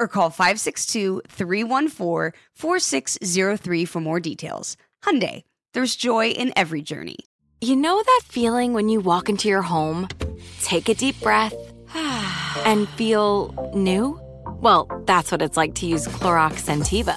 or call 562-314-4603 for more details. Hyundai, there's joy in every journey. You know that feeling when you walk into your home, take a deep breath, and feel new? Well, that's what it's like to use Clorox Sentiva.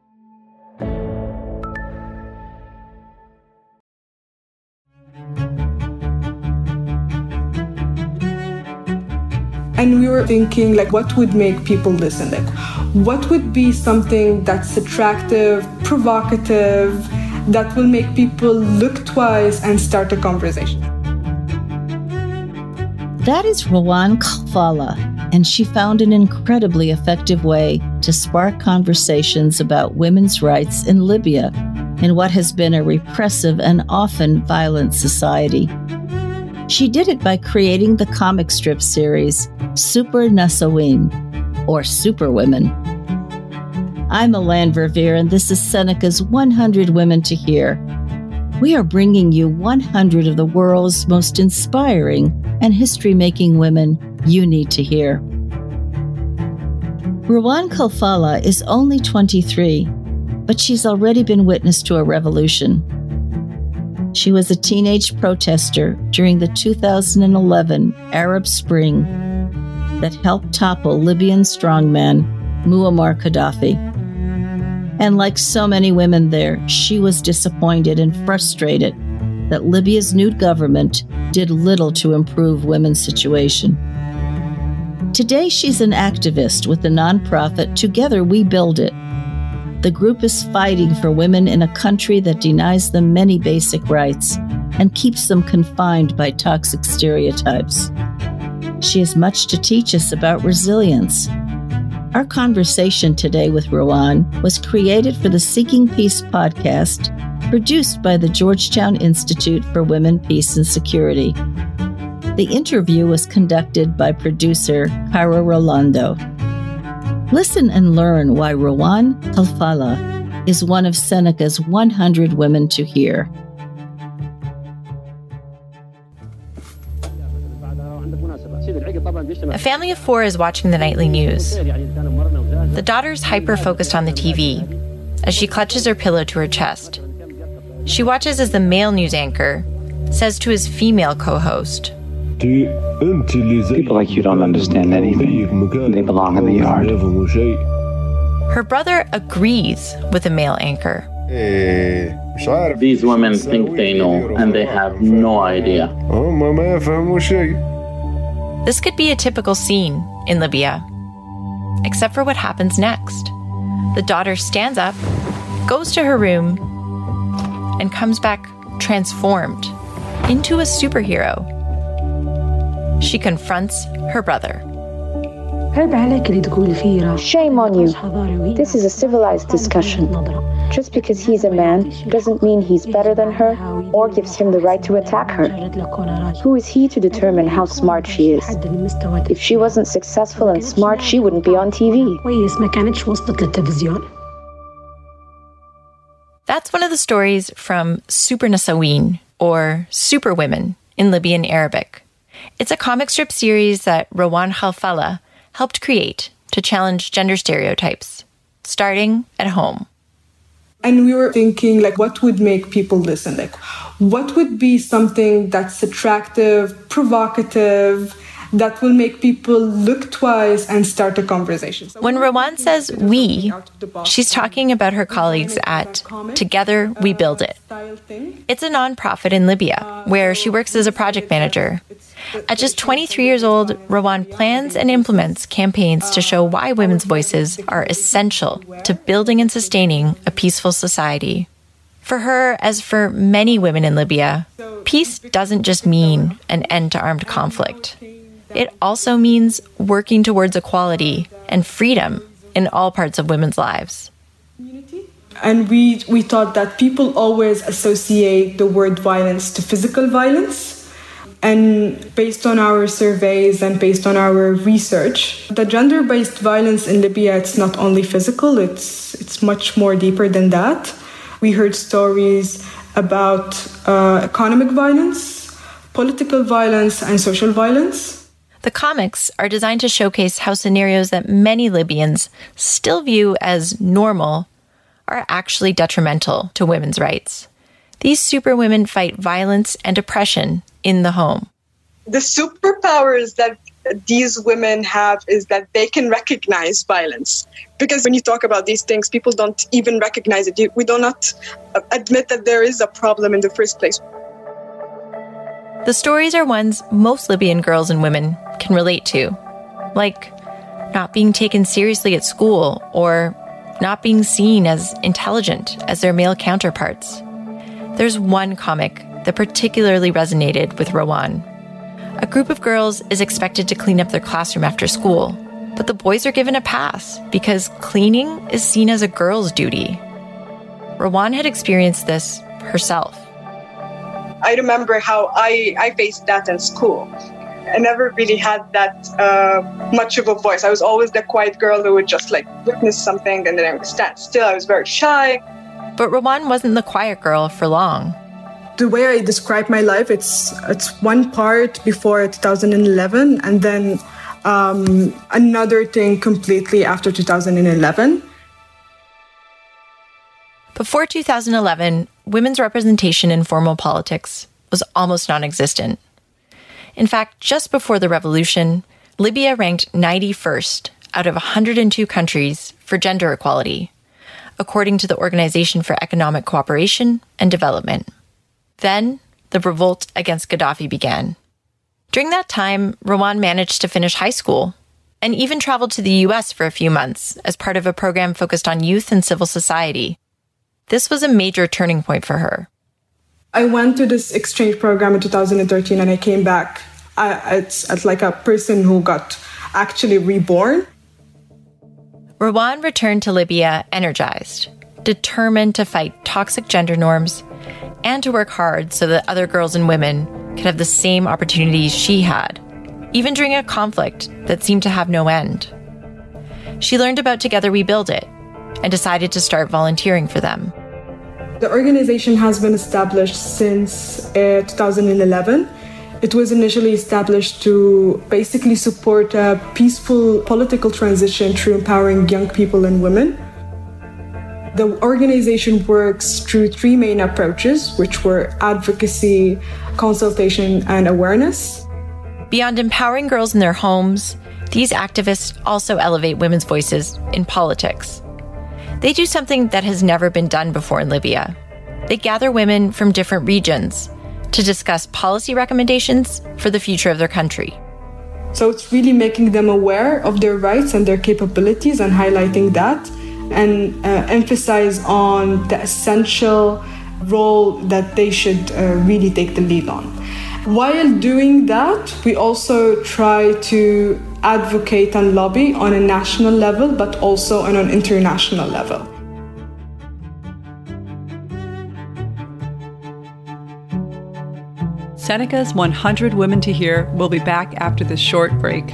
And we were thinking, like, what would make people listen? Like, what would be something that's attractive, provocative, that will make people look twice and start a conversation? That is Rawan Khalfallah, and she found an incredibly effective way to spark conversations about women's rights in Libya, in what has been a repressive and often violent society. She did it by creating the comic strip series Super Nasawin, or Super Women. I'm Melanne Verveer, and this is Seneca's 100 Women to Hear. We are bringing you 100 of the world's most inspiring and history making women you need to hear. Rawan Khalfallah is only 23, but she's already been witness to a revolution. She was a teenage protester during the 2011 Arab Spring that helped topple Libyan strongman Muammar Gaddafi. And like so many women there, she was disappointed and frustrated that Libya's new government did little to improve women's situation. Today, she's an activist with the nonprofit Together We Build It the group is fighting for women in a country that denies them many basic rights and keeps them confined by toxic stereotypes. She has much to teach us about resilience. Our conversation today with Rawan was created for the Seeking Peace podcast, produced by the Georgetown Institute for Women, Peace, and Security. The interview was conducted by producer Cara Rolando. Listen and learn why Rawan Khalfallah is one of Seneca's 100 women to hear. A family of four is watching the nightly news. The daughter's hyper focused on the TV as she clutches her pillow to her chest. She watches as the male news anchor says to his female co host, People like you don't understand anything. They belong in the yard. Her brother agrees with the male anchor. These women think they know, and they have no idea. This could be a typical scene in Libya, except for what happens next. The daughter stands up, goes to her room, and comes back transformed into a superhero. She confronts her brother. Shame on you. This is a civilized discussion. Just because he's a man doesn't mean he's better than her or gives him the right to attack her. Who is he to determine how smart she is? If she wasn't successful and smart, she wouldn't be on TV. That's one of the stories from Super Nisawin, or Super Women in Libyan Arabic. It's a comic strip series that Rawan Khalfallah helped create to challenge gender stereotypes, starting at home. And we were thinking, like, what would make people listen? Like, what would be something that's attractive, provocative, that will make people look twice and start a conversation. So when Rawan says we, she's talking about her colleagues at Together We Build uh, It. It's a nonprofit in Libya uh, where she works as a project manager. At just 23 years old, Rawan plans and implements campaigns to show why women's voices are essential to building and sustaining a peaceful society. For her, as for many women in Libya, peace doesn't just mean an end to armed conflict. It also means working towards equality and freedom in all parts of women's lives. And we, we thought that people always associate the word violence to physical violence. And based on our surveys and based on our research, the gender based violence in Libya, it's not only physical, it's, it's much more deeper than that. We heard stories about uh, economic violence, political violence, and social violence. The comics are designed to showcase how scenarios that many Libyans still view as normal are actually detrimental to women's rights. These superwomen fight violence and oppression in the home. The superpowers that these women have is that they can recognize violence. Because when you talk about these things, people don't even recognize it. We do not uh, admit that there is a problem in the first place. The stories are ones most Libyan girls and women can relate to, like not being taken seriously at school or not being seen as intelligent as their male counterparts. There's one comic that particularly resonated with Rawan. A group of girls is expected to clean up their classroom after school, but the boys are given a pass because cleaning is seen as a girl's duty. Rawan had experienced this herself. I remember how I, I faced that in school. I never really had that uh, much of a voice. I was always the quiet girl who would just like witness something and then I would stand still. I was very shy. But Rawan wasn't the quiet girl for long. The way I describe my life, it's it's one part before 2011, and then um, another thing completely after 2011. Before 2011, women's representation in formal politics was almost non existent. In fact, just before the revolution, Libya ranked 91st out of 102 countries for gender equality, according to the Organization for Economic Cooperation and Development. Then, the revolt against Gaddafi began. During that time, Rawan managed to finish high school and even traveled to the US for a few months as part of a program focused on youth and civil society this was a major turning point for her. I went to this exchange program in 2013 and I came back as, as like a person who got actually reborn. Rawan returned to Libya energized, determined to fight toxic gender norms and to work hard so that other girls and women could have the same opportunities she had, even during a conflict that seemed to have no end. She learned about Together We Build It and decided to start volunteering for them. The organization has been established since uh, 2011. It was initially established to basically support a peaceful political transition through empowering young people and women. The organization works through three main approaches, which were advocacy, consultation, and awareness. Beyond empowering girls in their homes, these activists also elevate women's voices in politics. They do something that has never been done before in Libya. They gather women from different regions to discuss policy recommendations for the future of their country. So it's really making them aware of their rights and their capabilities and highlighting that and uh, emphasize on the essential role that they should uh, really take the lead on. While doing that, we also try to advocate and lobby on a national level, but also on an international level. Seneca's 100 Women to Hear will be back after this short break.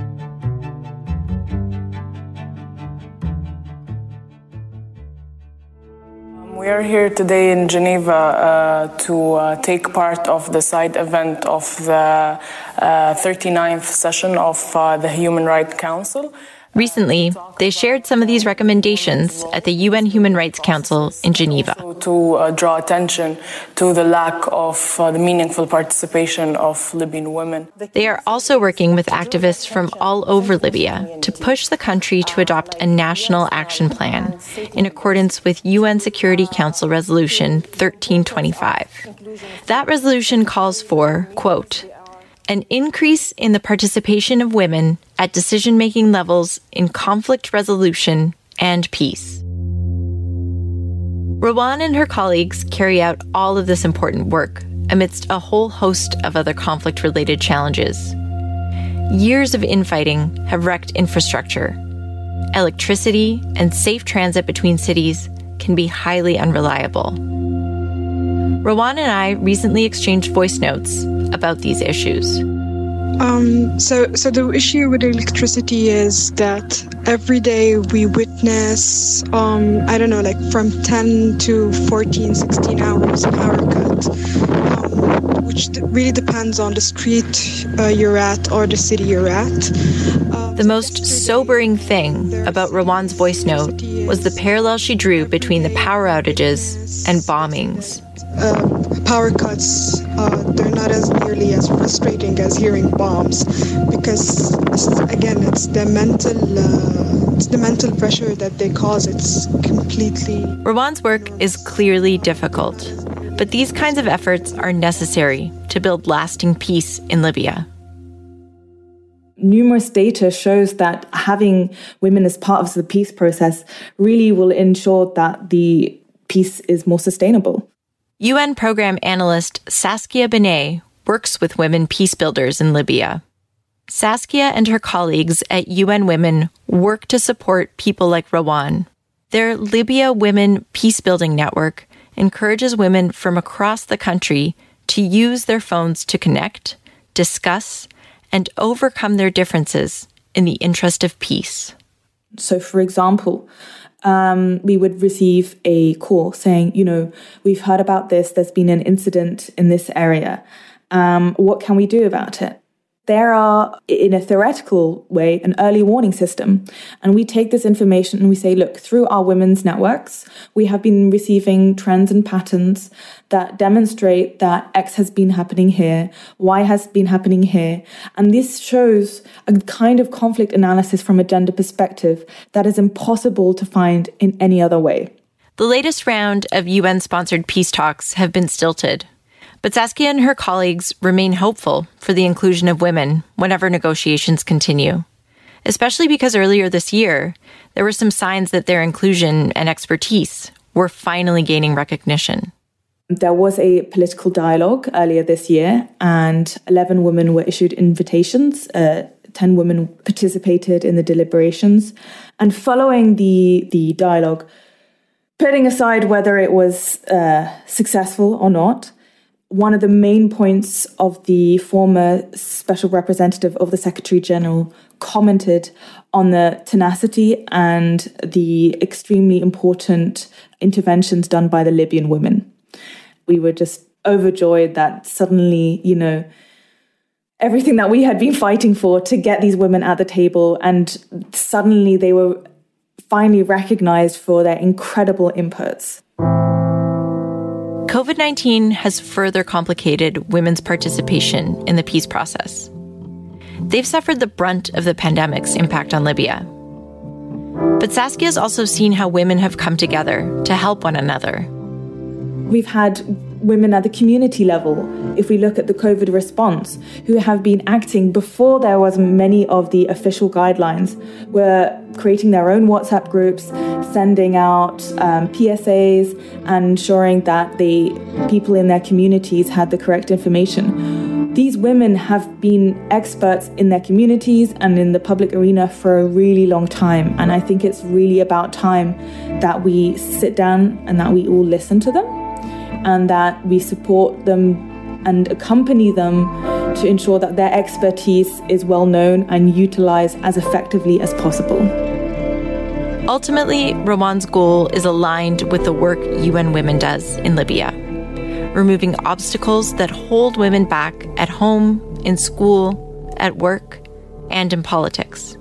We are here today in Geneva uh, to uh, take part of the side event of the uh, 39th session of uh, the Human Rights Council. Recently, they shared some of these recommendations at the UN Human Rights Council in Geneva. To uh, draw attention to the lack of uh, the meaningful participation of Libyan women. They are also working with activists from all over Libya to push the country to adopt a national action plan in accordance with UN Security Council Resolution 1325. That resolution calls for, quote, an increase in the participation of women at decision making levels in conflict resolution and peace. Rawan and her colleagues carry out all of this important work amidst a whole host of other conflict related challenges. Years of infighting have wrecked infrastructure. Electricity and safe transit between cities can be highly unreliable. Rawan and I recently exchanged voice notes about these issues. Um, so, so the issue with electricity is that every day we witness, um, I don't know, like from 10 to 14, 16 hours power cut, um, which really depends on the street uh, you're at or the city you're at. The most sobering thing about Rawan's voice note was the parallel she drew between the power outages and bombings uh, power cuts, uh, they're not as nearly as frustrating as hearing bombs because, again, it's the mental, uh, it's the mental pressure that they cause. It's completely. Rawan's work is clearly difficult, but these kinds of efforts are necessary to build lasting peace in Libya numerous data shows that having women as part of the peace process really will ensure that the peace is more sustainable. UN program analyst Saskia Benet works with women peace builders in Libya. Saskia and her colleagues at UN Women work to support people like Rawan. Their Libya Women Peacebuilding Network encourages women from across the country to use their phones to connect, discuss, and overcome their differences in the interest of peace. So, for example, um, we would receive a call saying, you know, we've heard about this, there's been an incident in this area. Um, what can we do about it? There are, in a theoretical way, an early warning system. And we take this information and we say, look, through our women's networks, we have been receiving trends and patterns that demonstrate that X has been happening here, Y has been happening here. And this shows a kind of conflict analysis from a gender perspective that is impossible to find in any other way. The latest round of UN sponsored peace talks have been stilted. But Saskia and her colleagues remain hopeful for the inclusion of women whenever negotiations continue. especially because earlier this year, there were some signs that their inclusion and expertise were finally gaining recognition. There was a political dialogue earlier this year, and 11 women were issued invitations. Uh, 10 women participated in the deliberations. And following the, the dialogue, putting aside whether it was uh, successful or not, one of the main points of the former special representative of the Secretary General commented on the tenacity and the extremely important interventions done by the Libyan women. We were just overjoyed that suddenly, you know, everything that we had been fighting for to get these women at the table, and suddenly they were finally recognized for their incredible inputs. COVID 19 has further complicated women's participation in the peace process. They've suffered the brunt of the pandemic's impact on Libya. But Saskia has also seen how women have come together to help one another. We've had women at the community level, if we look at the COVID response, who have been acting before there was many of the official guidelines, were creating their own WhatsApp groups, sending out um, PSAs, and ensuring that the people in their communities had the correct information. These women have been experts in their communities and in the public arena for a really long time, and I think it's really about time that we sit down and that we all listen to them and that we support them and accompany them to ensure that their expertise is well known and utilized as effectively as possible. Ultimately, Rawan's goal is aligned with the work UN Women does in Libya, removing obstacles that hold women back at home, in school, at work, and in politics.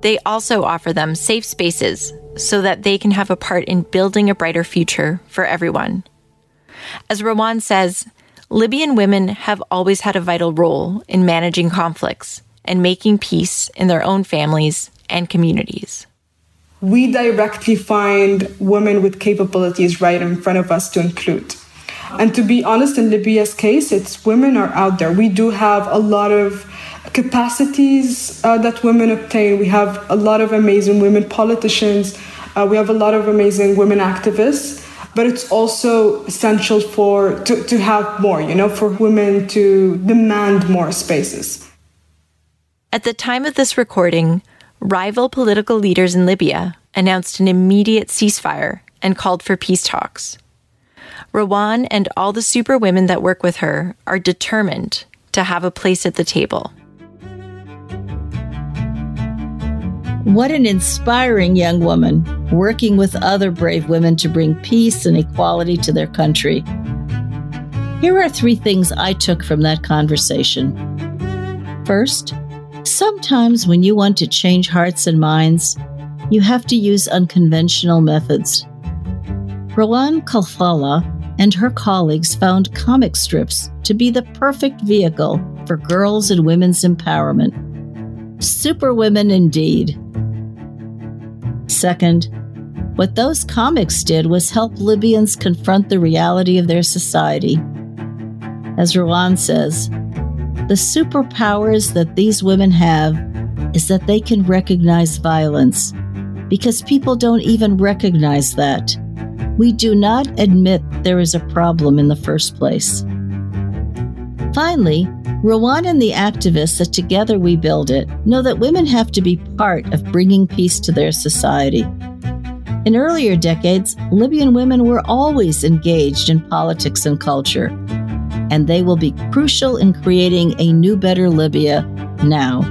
They also offer them safe spaces so that they can have a part in building a brighter future for everyone. As Rawan says, Libyan women have always had a vital role in managing conflicts and making peace in their own families and communities. We directly find women with capabilities right in front of us to include. And to be honest, in Libya's case, it's women are out there. We do have a lot of capacities uh, that women obtain. We have a lot of amazing women politicians. Uh, we have a lot of amazing women activists but it's also essential for to, to have more you know for women to demand more spaces at the time of this recording rival political leaders in libya announced an immediate ceasefire and called for peace talks rawan and all the super women that work with her are determined to have a place at the table What an inspiring young woman, working with other brave women to bring peace and equality to their country. Here are three things I took from that conversation. First, sometimes when you want to change hearts and minds, you have to use unconventional methods. Rawan Khalfallah and her colleagues found comic strips to be the perfect vehicle for girls and women's empowerment. Superwomen indeed. Second, what those comics did was help Libyans confront the reality of their society. As Rawan says, the superpowers that these women have is that they can recognize violence because people don't even recognize that. We do not admit there is a problem in the first place. Finally, Rawan and the activists that together we build it know that women have to be part of bringing peace to their society. In earlier decades, Libyan women were always engaged in politics and culture, and they will be crucial in creating a new, better Libya now.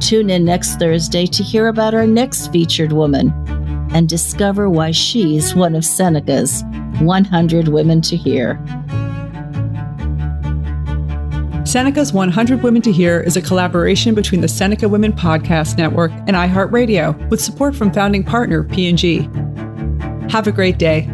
Tune in next Thursday to hear about our next featured woman and discover why she's one of Seneca's 100 Women to Hear. Seneca's 100 Women to Hear is a collaboration between the Seneca Women Podcast Network and iHeartRadio with support from founding partner P&G. Have a great day.